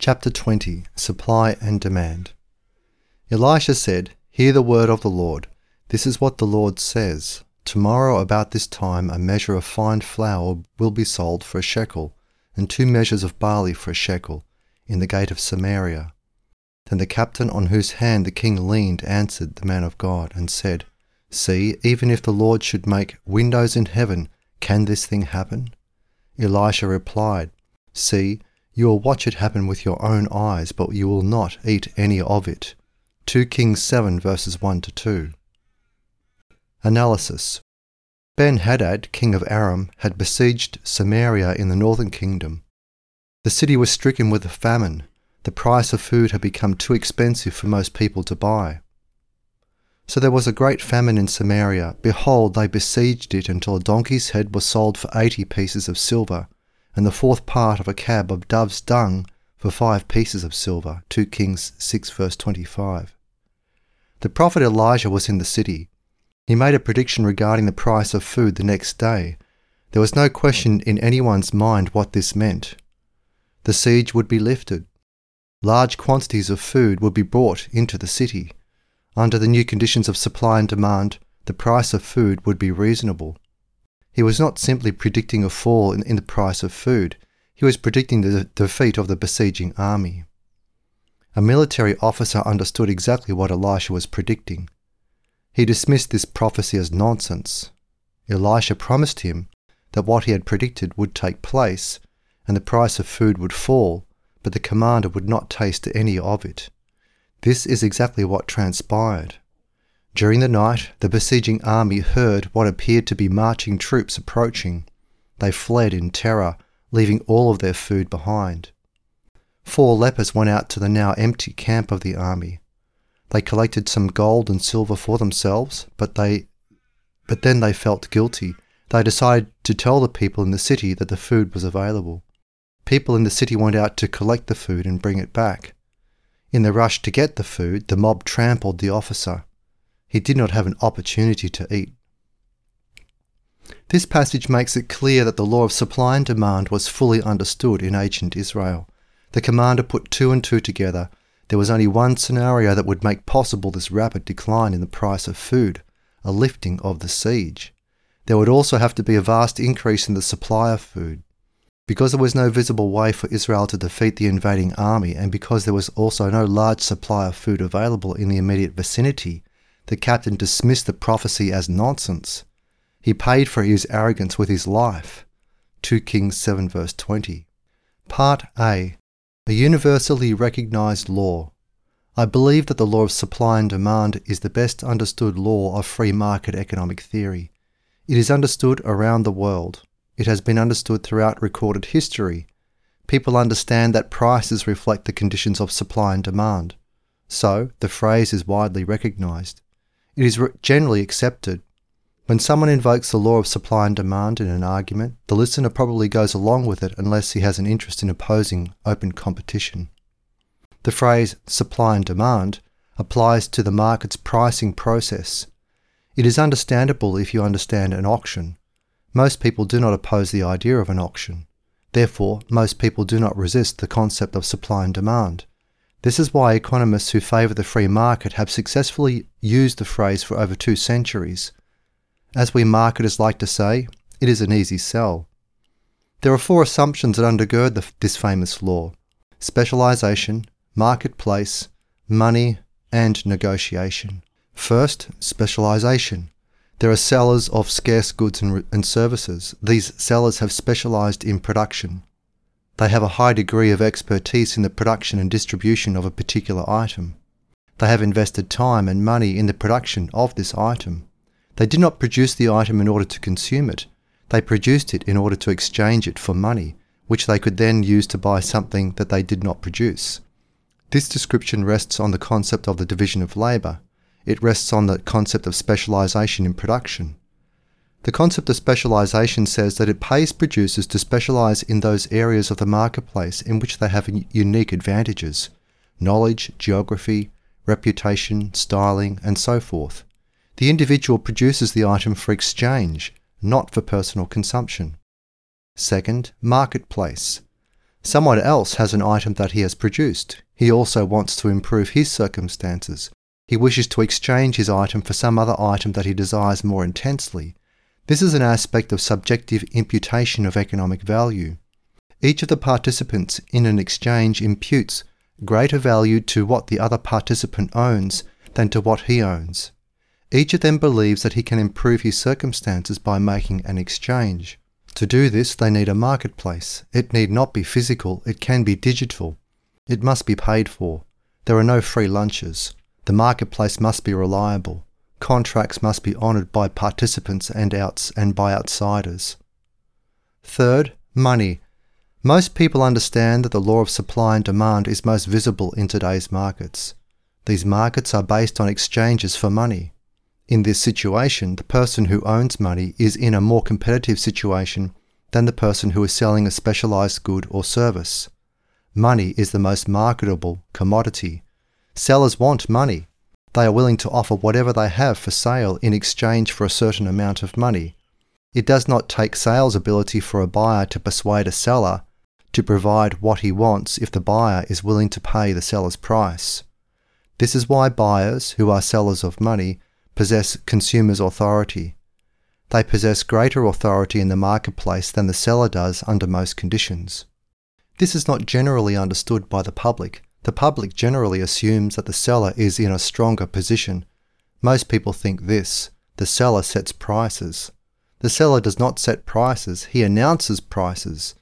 Chapter 20 Supply and Demand Elisha said, Hear the word of the Lord. This is what the Lord says. Tomorrow about this time a measure of fine flour will be sold for a shekel, and two measures of barley for a shekel, in the gate of Samaria. Then the captain on whose hand the king leaned answered the man of God, and said, See, even if the Lord should make windows in heaven, can this thing happen? Elisha replied, See, you will watch it happen with your own eyes, but you will not eat any of it. 2 Kings 7 verses 1 to 2. Analysis Ben Hadad, king of Aram, had besieged Samaria in the northern kingdom. The city was stricken with a famine. The price of food had become too expensive for most people to buy. So there was a great famine in Samaria. Behold, they besieged it until a donkey's head was sold for eighty pieces of silver, and the fourth part of a cab of dove's dung for five pieces of silver. 2 Kings 6 verse 25. The prophet Elijah was in the city. He made a prediction regarding the price of food the next day. There was no question in anyone's mind what this meant. The siege would be lifted. Large quantities of food would be brought into the city. Under the new conditions of supply and demand, the price of food would be reasonable. He was not simply predicting a fall in, in the price of food, he was predicting the defeat of the besieging army. A military officer understood exactly what Elisha was predicting. He dismissed this prophecy as nonsense. Elisha promised him that what he had predicted would take place, and the price of food would fall, but the commander would not taste any of it. This is exactly what transpired. During the night, the besieging army heard what appeared to be marching troops approaching. They fled in terror, leaving all of their food behind. Four lepers went out to the now empty camp of the army. They collected some gold and silver for themselves, but they but then they felt guilty. They decided to tell the people in the city that the food was available. People in the city went out to collect the food and bring it back. In the rush to get the food, the mob trampled the officer. He did not have an opportunity to eat. This passage makes it clear that the law of supply and demand was fully understood in ancient Israel. The commander put two and two together there was only one scenario that would make possible this rapid decline in the price of food a lifting of the siege. There would also have to be a vast increase in the supply of food. Because there was no visible way for Israel to defeat the invading army, and because there was also no large supply of food available in the immediate vicinity, the captain dismissed the prophecy as nonsense. He paid for his arrogance with his life. 2 Kings 7 verse 20. Part A a universally recognized law. I believe that the law of supply and demand is the best understood law of free market economic theory. It is understood around the world. It has been understood throughout recorded history. People understand that prices reflect the conditions of supply and demand. So, the phrase is widely recognized. It is generally accepted. When someone invokes the law of supply and demand in an argument, the listener probably goes along with it unless he has an interest in opposing open competition. The phrase supply and demand applies to the market's pricing process. It is understandable if you understand an auction. Most people do not oppose the idea of an auction. Therefore, most people do not resist the concept of supply and demand. This is why economists who favour the free market have successfully used the phrase for over two centuries. As we marketers like to say, it is an easy sell. There are four assumptions that undergird the, this famous law specialization, marketplace, money, and negotiation. First, specialization. There are sellers of scarce goods and, and services. These sellers have specialized in production. They have a high degree of expertise in the production and distribution of a particular item. They have invested time and money in the production of this item. They did not produce the item in order to consume it. They produced it in order to exchange it for money, which they could then use to buy something that they did not produce. This description rests on the concept of the division of labour. It rests on the concept of specialisation in production. The concept of specialisation says that it pays producers to specialise in those areas of the marketplace in which they have unique advantages knowledge, geography, reputation, styling, and so forth. The individual produces the item for exchange, not for personal consumption. Second, marketplace. Someone else has an item that he has produced. He also wants to improve his circumstances. He wishes to exchange his item for some other item that he desires more intensely. This is an aspect of subjective imputation of economic value. Each of the participants in an exchange imputes greater value to what the other participant owns than to what he owns. Each of them believes that he can improve his circumstances by making an exchange. To do this, they need a marketplace. It need not be physical, it can be digital. It must be paid for. There are no free lunches. The marketplace must be reliable. Contracts must be honoured by participants and outs and by outsiders. Third, money. Most people understand that the law of supply and demand is most visible in today's markets. These markets are based on exchanges for money. In this situation, the person who owns money is in a more competitive situation than the person who is selling a specialized good or service. Money is the most marketable commodity. Sellers want money. They are willing to offer whatever they have for sale in exchange for a certain amount of money. It does not take sales ability for a buyer to persuade a seller to provide what he wants if the buyer is willing to pay the seller's price. This is why buyers, who are sellers of money, possess consumers' authority. They possess greater authority in the marketplace than the seller does under most conditions. This is not generally understood by the public. The public generally assumes that the seller is in a stronger position. Most people think this the seller sets prices. The seller does not set prices, he announces prices.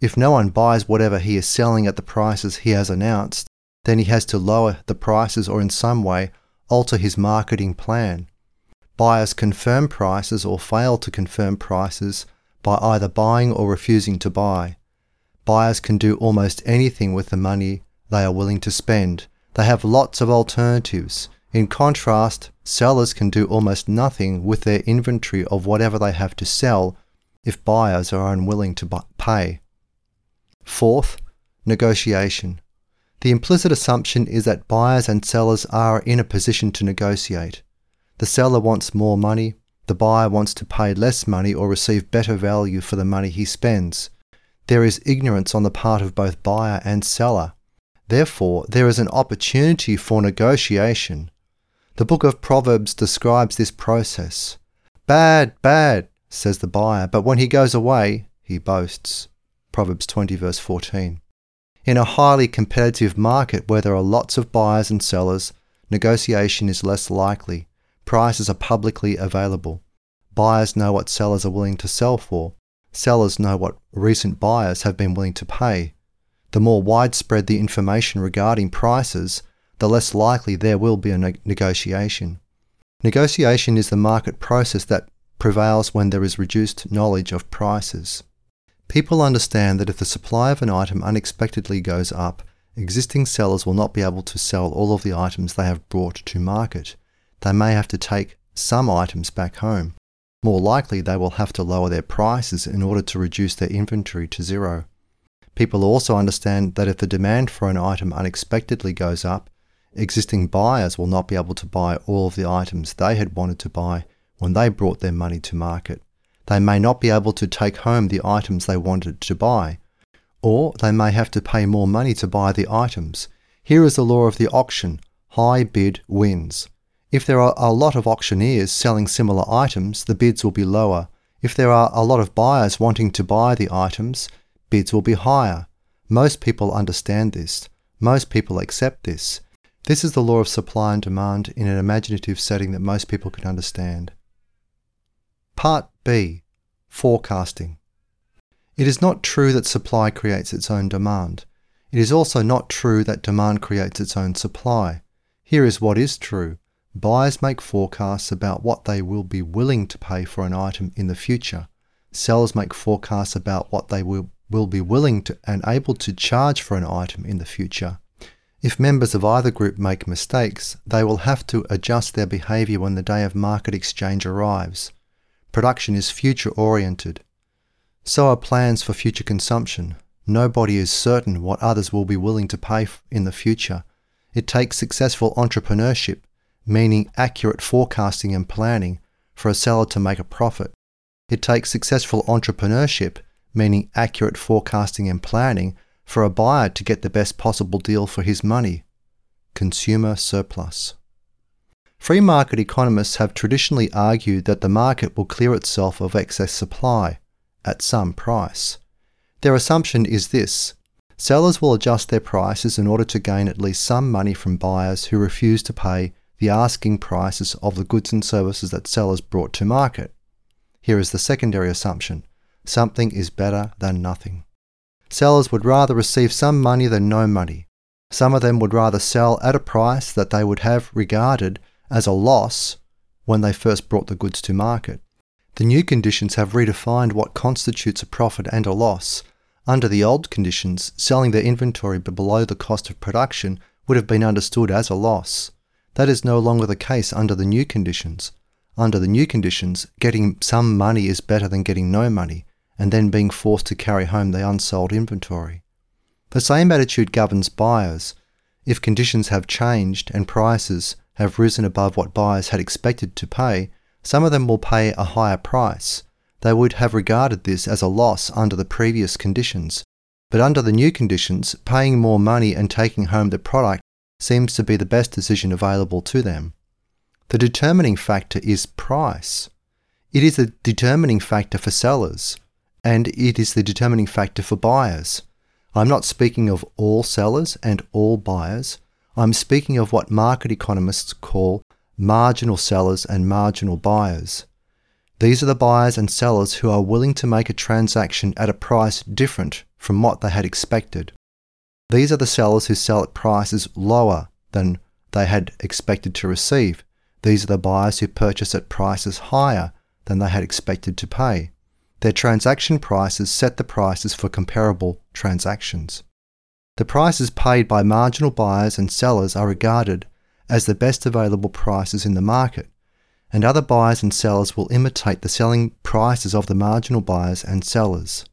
If no one buys whatever he is selling at the prices he has announced, then he has to lower the prices or in some way alter his marketing plan. Buyers confirm prices or fail to confirm prices by either buying or refusing to buy. Buyers can do almost anything with the money they are willing to spend. They have lots of alternatives. In contrast, sellers can do almost nothing with their inventory of whatever they have to sell if buyers are unwilling to pay. Fourth, negotiation. The implicit assumption is that buyers and sellers are in a position to negotiate. The seller wants more money, the buyer wants to pay less money or receive better value for the money he spends. There is ignorance on the part of both buyer and seller. Therefore, there is an opportunity for negotiation. The book of Proverbs describes this process. Bad, bad, says the buyer, but when he goes away, he boasts. Proverbs 20, verse 14. In a highly competitive market where there are lots of buyers and sellers, negotiation is less likely. Prices are publicly available. Buyers know what sellers are willing to sell for. Sellers know what recent buyers have been willing to pay. The more widespread the information regarding prices, the less likely there will be a ne- negotiation. Negotiation is the market process that prevails when there is reduced knowledge of prices. People understand that if the supply of an item unexpectedly goes up, existing sellers will not be able to sell all of the items they have brought to market. They may have to take some items back home. More likely, they will have to lower their prices in order to reduce their inventory to zero. People also understand that if the demand for an item unexpectedly goes up, existing buyers will not be able to buy all of the items they had wanted to buy when they brought their money to market. They may not be able to take home the items they wanted to buy, or they may have to pay more money to buy the items. Here is the law of the auction high bid wins. If there are a lot of auctioneers selling similar items, the bids will be lower. If there are a lot of buyers wanting to buy the items, bids will be higher. Most people understand this. Most people accept this. This is the law of supply and demand in an imaginative setting that most people can understand. Part B. Forecasting. It is not true that supply creates its own demand. It is also not true that demand creates its own supply. Here is what is true. Buyers make forecasts about what they will be willing to pay for an item in the future. Sellers make forecasts about what they will, will be willing to and able to charge for an item in the future. If members of either group make mistakes, they will have to adjust their behavior when the day of market exchange arrives. Production is future oriented. So are plans for future consumption. Nobody is certain what others will be willing to pay in the future. It takes successful entrepreneurship, meaning accurate forecasting and planning, for a seller to make a profit. It takes successful entrepreneurship, meaning accurate forecasting and planning, for a buyer to get the best possible deal for his money. Consumer surplus. Free market economists have traditionally argued that the market will clear itself of excess supply at some price. Their assumption is this sellers will adjust their prices in order to gain at least some money from buyers who refuse to pay the asking prices of the goods and services that sellers brought to market. Here is the secondary assumption something is better than nothing. Sellers would rather receive some money than no money. Some of them would rather sell at a price that they would have regarded as a loss when they first brought the goods to market. The new conditions have redefined what constitutes a profit and a loss. Under the old conditions, selling their inventory below the cost of production would have been understood as a loss. That is no longer the case under the new conditions. Under the new conditions, getting some money is better than getting no money, and then being forced to carry home the unsold inventory. The same attitude governs buyers. If conditions have changed and prices have risen above what buyers had expected to pay, some of them will pay a higher price. They would have regarded this as a loss under the previous conditions. But under the new conditions, paying more money and taking home the product seems to be the best decision available to them. The determining factor is price. It is the determining factor for sellers, and it is the determining factor for buyers. I'm not speaking of all sellers and all buyers. I'm speaking of what market economists call marginal sellers and marginal buyers. These are the buyers and sellers who are willing to make a transaction at a price different from what they had expected. These are the sellers who sell at prices lower than they had expected to receive. These are the buyers who purchase at prices higher than they had expected to pay. Their transaction prices set the prices for comparable transactions. The prices paid by marginal buyers and sellers are regarded as the best available prices in the market, and other buyers and sellers will imitate the selling prices of the marginal buyers and sellers.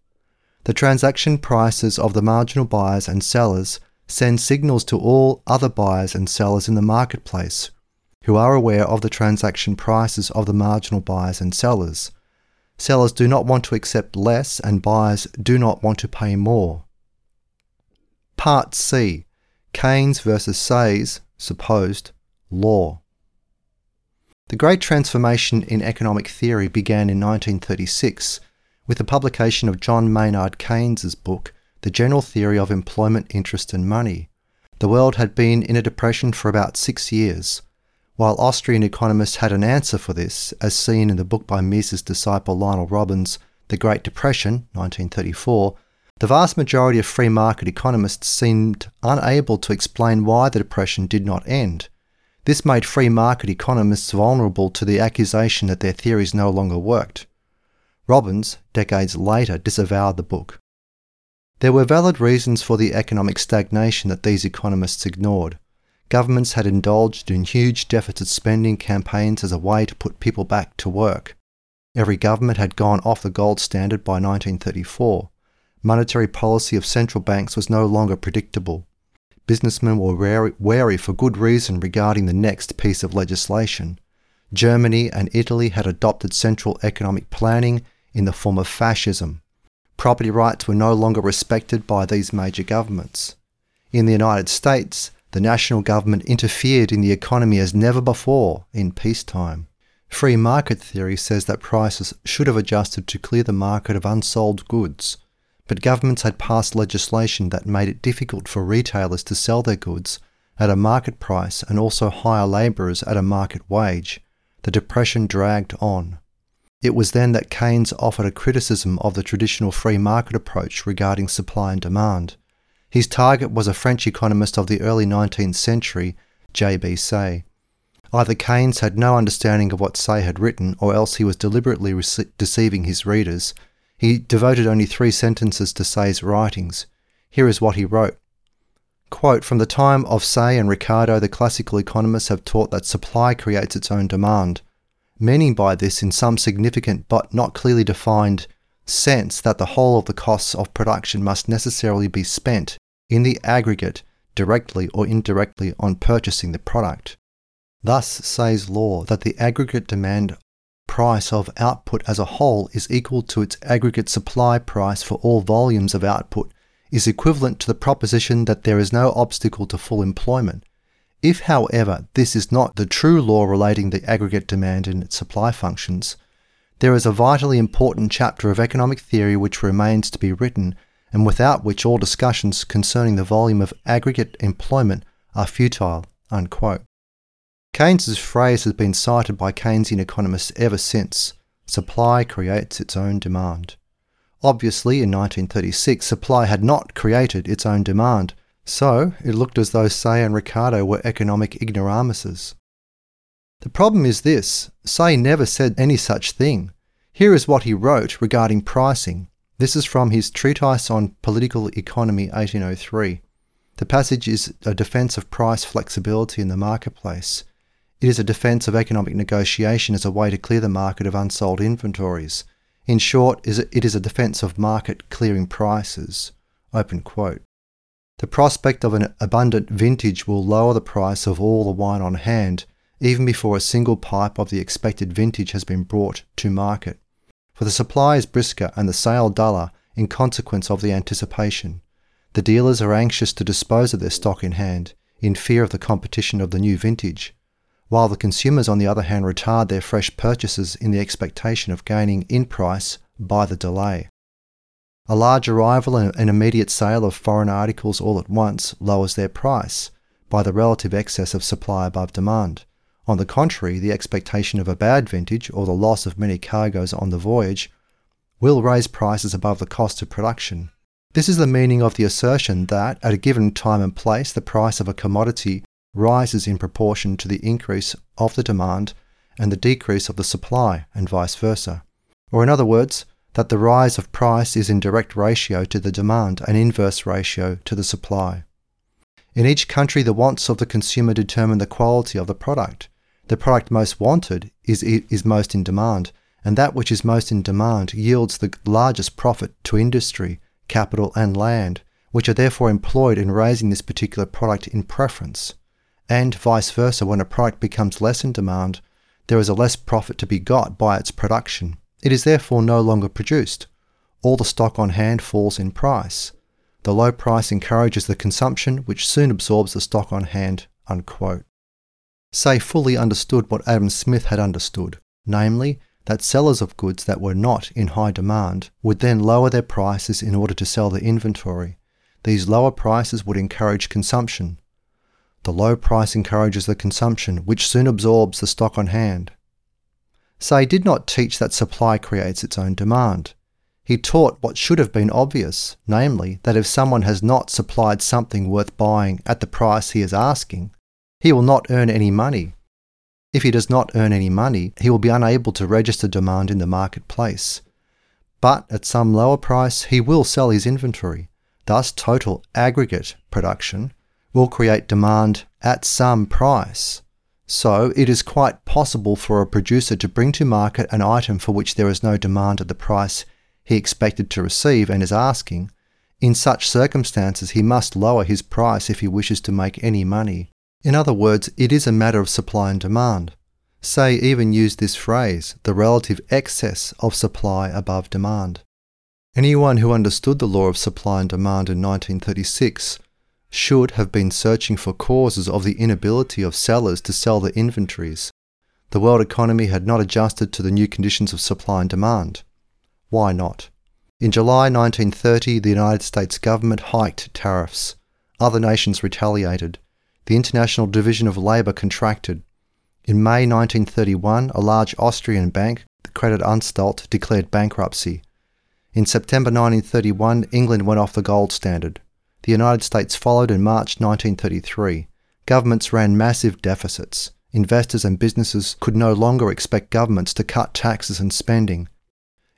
The transaction prices of the marginal buyers and sellers send signals to all other buyers and sellers in the marketplace who are aware of the transaction prices of the marginal buyers and sellers. Sellers do not want to accept less and buyers do not want to pay more. Part C Keynes versus Say's supposed law. The great transformation in economic theory began in 1936 with the publication of John Maynard Keynes's book, The General Theory of Employment, Interest and Money. The world had been in a depression for about six years. While Austrian economists had an answer for this, as seen in the book by Mises' disciple Lionel Robbins, The Great Depression, 1934, the vast majority of free market economists seemed unable to explain why the Depression did not end. This made free market economists vulnerable to the accusation that their theories no longer worked. Robbins, decades later, disavowed the book. There were valid reasons for the economic stagnation that these economists ignored. Governments had indulged in huge deficit spending campaigns as a way to put people back to work. Every government had gone off the gold standard by 1934 monetary policy of central banks was no longer predictable. Businessmen were wary, for good reason regarding the next piece of legislation. Germany and Italy had adopted central economic planning in the form of fascism. Property rights were no longer respected by these major governments. In the United States, the national government interfered in the economy as never before in peacetime. Free market theory says that prices should have adjusted to clear the market of unsold goods but governments had passed legislation that made it difficult for retailers to sell their goods at a market price and also hire labourers at a market wage. The Depression dragged on. It was then that Keynes offered a criticism of the traditional free market approach regarding supply and demand. His target was a French economist of the early 19th century, J.B. Say. Either Keynes had no understanding of what Say had written, or else he was deliberately deceiving his readers, he devoted only three sentences to Say's writings. Here is what he wrote. Quote, From the time of Say and Ricardo, the classical economists have taught that supply creates its own demand, meaning by this, in some significant but not clearly defined sense, that the whole of the costs of production must necessarily be spent in the aggregate, directly or indirectly, on purchasing the product. Thus Say's law that the aggregate demand price of output as a whole is equal to its aggregate supply price for all volumes of output is equivalent to the proposition that there is no obstacle to full employment. If, however, this is not the true law relating the aggregate demand and its supply functions, there is a vitally important chapter of economic theory which remains to be written, and without which all discussions concerning the volume of aggregate employment are futile. Unquote. Keynes's phrase has been cited by Keynesian economists ever since supply creates its own demand. Obviously, in 1936, supply had not created its own demand, so it looked as though Say and Ricardo were economic ignoramuses. The problem is this Say never said any such thing. Here is what he wrote regarding pricing. This is from his Treatise on Political Economy 1803. The passage is a defense of price flexibility in the marketplace. It is a defense of economic negotiation as a way to clear the market of unsold inventories. In short, it is a defense of market clearing prices. Open quote. The prospect of an abundant vintage will lower the price of all the wine on hand, even before a single pipe of the expected vintage has been brought to market. For the supply is brisker and the sale duller in consequence of the anticipation. The dealers are anxious to dispose of their stock in hand, in fear of the competition of the new vintage while the consumers, on the other hand, retard their fresh purchases in the expectation of gaining in price by the delay. A large arrival and an immediate sale of foreign articles all at once lowers their price by the relative excess of supply above demand. On the contrary, the expectation of a bad vintage or the loss of many cargoes on the voyage will raise prices above the cost of production. This is the meaning of the assertion that at a given time and place the price of a commodity rises in proportion to the increase of the demand and the decrease of the supply, and vice versa. Or, in other words, that the rise of price is in direct ratio to the demand and inverse ratio to the supply. In each country, the wants of the consumer determine the quality of the product. The product most wanted is, is most in demand, and that which is most in demand yields the largest profit to industry, capital, and land, which are therefore employed in raising this particular product in preference and vice versa, when a product becomes less in demand, there is a less profit to be got by its production. It is therefore no longer produced. All the stock on hand falls in price. The low price encourages the consumption, which soon absorbs the stock on hand. Unquote. Say fully understood what Adam Smith had understood, namely, that sellers of goods that were not in high demand would then lower their prices in order to sell their inventory. These lower prices would encourage consumption, the low price encourages the consumption, which soon absorbs the stock on hand. Say did not teach that supply creates its own demand. He taught what should have been obvious, namely, that if someone has not supplied something worth buying at the price he is asking, he will not earn any money. If he does not earn any money, he will be unable to register demand in the marketplace. But at some lower price, he will sell his inventory. Thus, total aggregate production will create demand at some price. So it is quite possible for a producer to bring to market an item for which there is no demand at the price he expected to receive and is asking. In such circumstances, he must lower his price if he wishes to make any money. In other words, it is a matter of supply and demand. Say even used this phrase, the relative excess of supply above demand. Anyone who understood the law of supply and demand in 1936 should have been searching for causes of the inability of sellers to sell their inventories. The world economy had not adjusted to the new conditions of supply and demand. Why not? In July 1930, the United States government hiked tariffs. Other nations retaliated. The International Division of Labour contracted. In May 1931, a large Austrian bank, the Credit Anstalt, declared bankruptcy. In September 1931, England went off the gold standard. The United States followed in March 1933. Governments ran massive deficits. Investors and businesses could no longer expect governments to cut taxes and spending.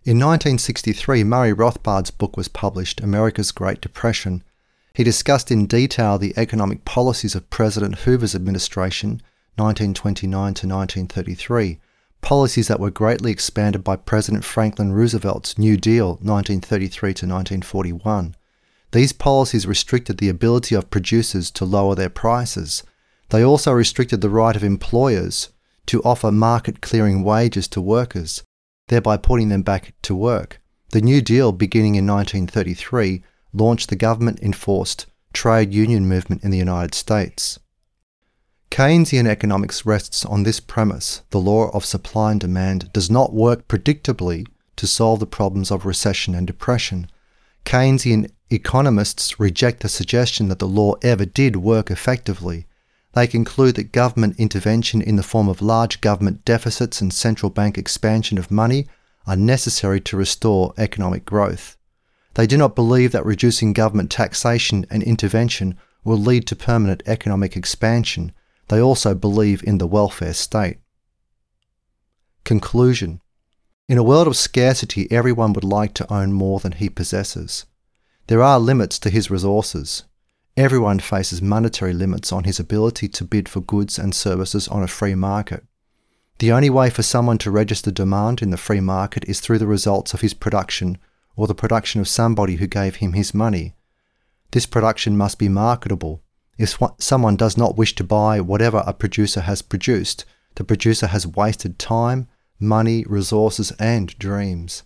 In 1963, Murray Rothbard's book was published, America's Great Depression. He discussed in detail the economic policies of President Hoover's administration, 1929 to 1933, policies that were greatly expanded by President Franklin Roosevelt's New Deal, 1933 to 1941. These policies restricted the ability of producers to lower their prices. They also restricted the right of employers to offer market clearing wages to workers, thereby putting them back to work. The New Deal, beginning in 1933, launched the government enforced trade union movement in the United States. Keynesian economics rests on this premise the law of supply and demand does not work predictably to solve the problems of recession and depression. Keynesian economists reject the suggestion that the law ever did work effectively. They conclude that government intervention in the form of large government deficits and central bank expansion of money are necessary to restore economic growth. They do not believe that reducing government taxation and intervention will lead to permanent economic expansion. They also believe in the welfare state. Conclusion In a world of scarcity, everyone would like to own more than he possesses. There are limits to his resources. Everyone faces monetary limits on his ability to bid for goods and services on a free market. The only way for someone to register demand in the free market is through the results of his production or the production of somebody who gave him his money. This production must be marketable. If someone does not wish to buy whatever a producer has produced, the producer has wasted time, money, resources, and dreams.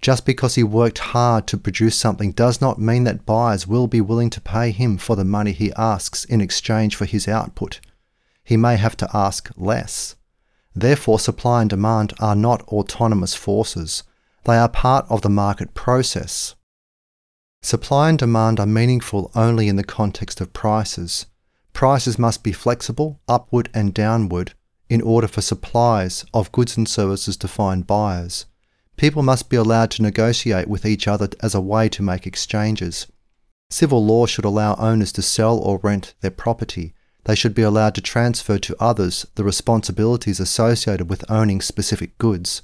Just because he worked hard to produce something does not mean that buyers will be willing to pay him for the money he asks in exchange for his output. He may have to ask less. Therefore, supply and demand are not autonomous forces. They are part of the market process. Supply and demand are meaningful only in the context of prices. Prices must be flexible, upward and downward, in order for supplies of goods and services to find buyers. People must be allowed to negotiate with each other as a way to make exchanges. Civil law should allow owners to sell or rent their property. They should be allowed to transfer to others the responsibilities associated with owning specific goods.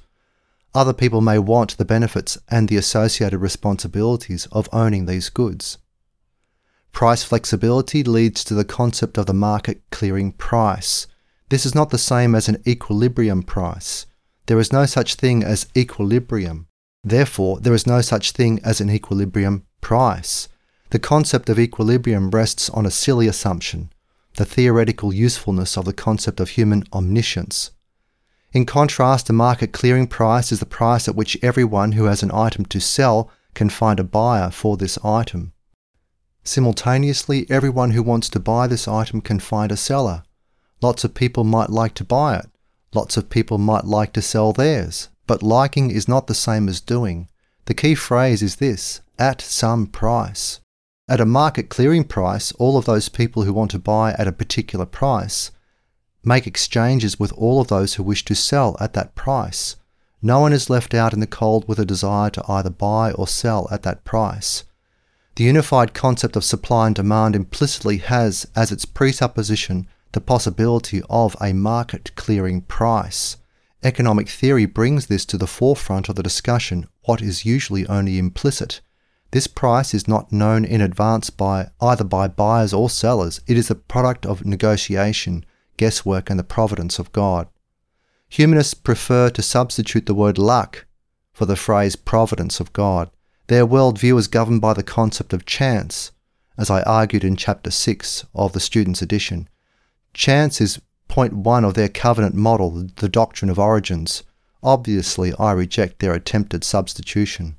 Other people may want the benefits and the associated responsibilities of owning these goods. Price flexibility leads to the concept of the market clearing price. This is not the same as an equilibrium price. There is no such thing as equilibrium. Therefore, there is no such thing as an equilibrium price. The concept of equilibrium rests on a silly assumption the theoretical usefulness of the concept of human omniscience. In contrast, a market clearing price is the price at which everyone who has an item to sell can find a buyer for this item. Simultaneously, everyone who wants to buy this item can find a seller. Lots of people might like to buy it, Lots of people might like to sell theirs, but liking is not the same as doing. The key phrase is this at some price. At a market clearing price, all of those people who want to buy at a particular price make exchanges with all of those who wish to sell at that price. No one is left out in the cold with a desire to either buy or sell at that price. The unified concept of supply and demand implicitly has as its presupposition the possibility of a market clearing price. Economic theory brings this to the forefront of the discussion, what is usually only implicit. This price is not known in advance by either by buyers or sellers. It is the product of negotiation, guesswork, and the providence of God. Humanists prefer to substitute the word luck for the phrase providence of God. Their worldview is governed by the concept of chance, as I argued in chapter 6 of the Student's Edition. Chance is point one of their covenant model, the doctrine of origins. Obviously, I reject their attempted substitution.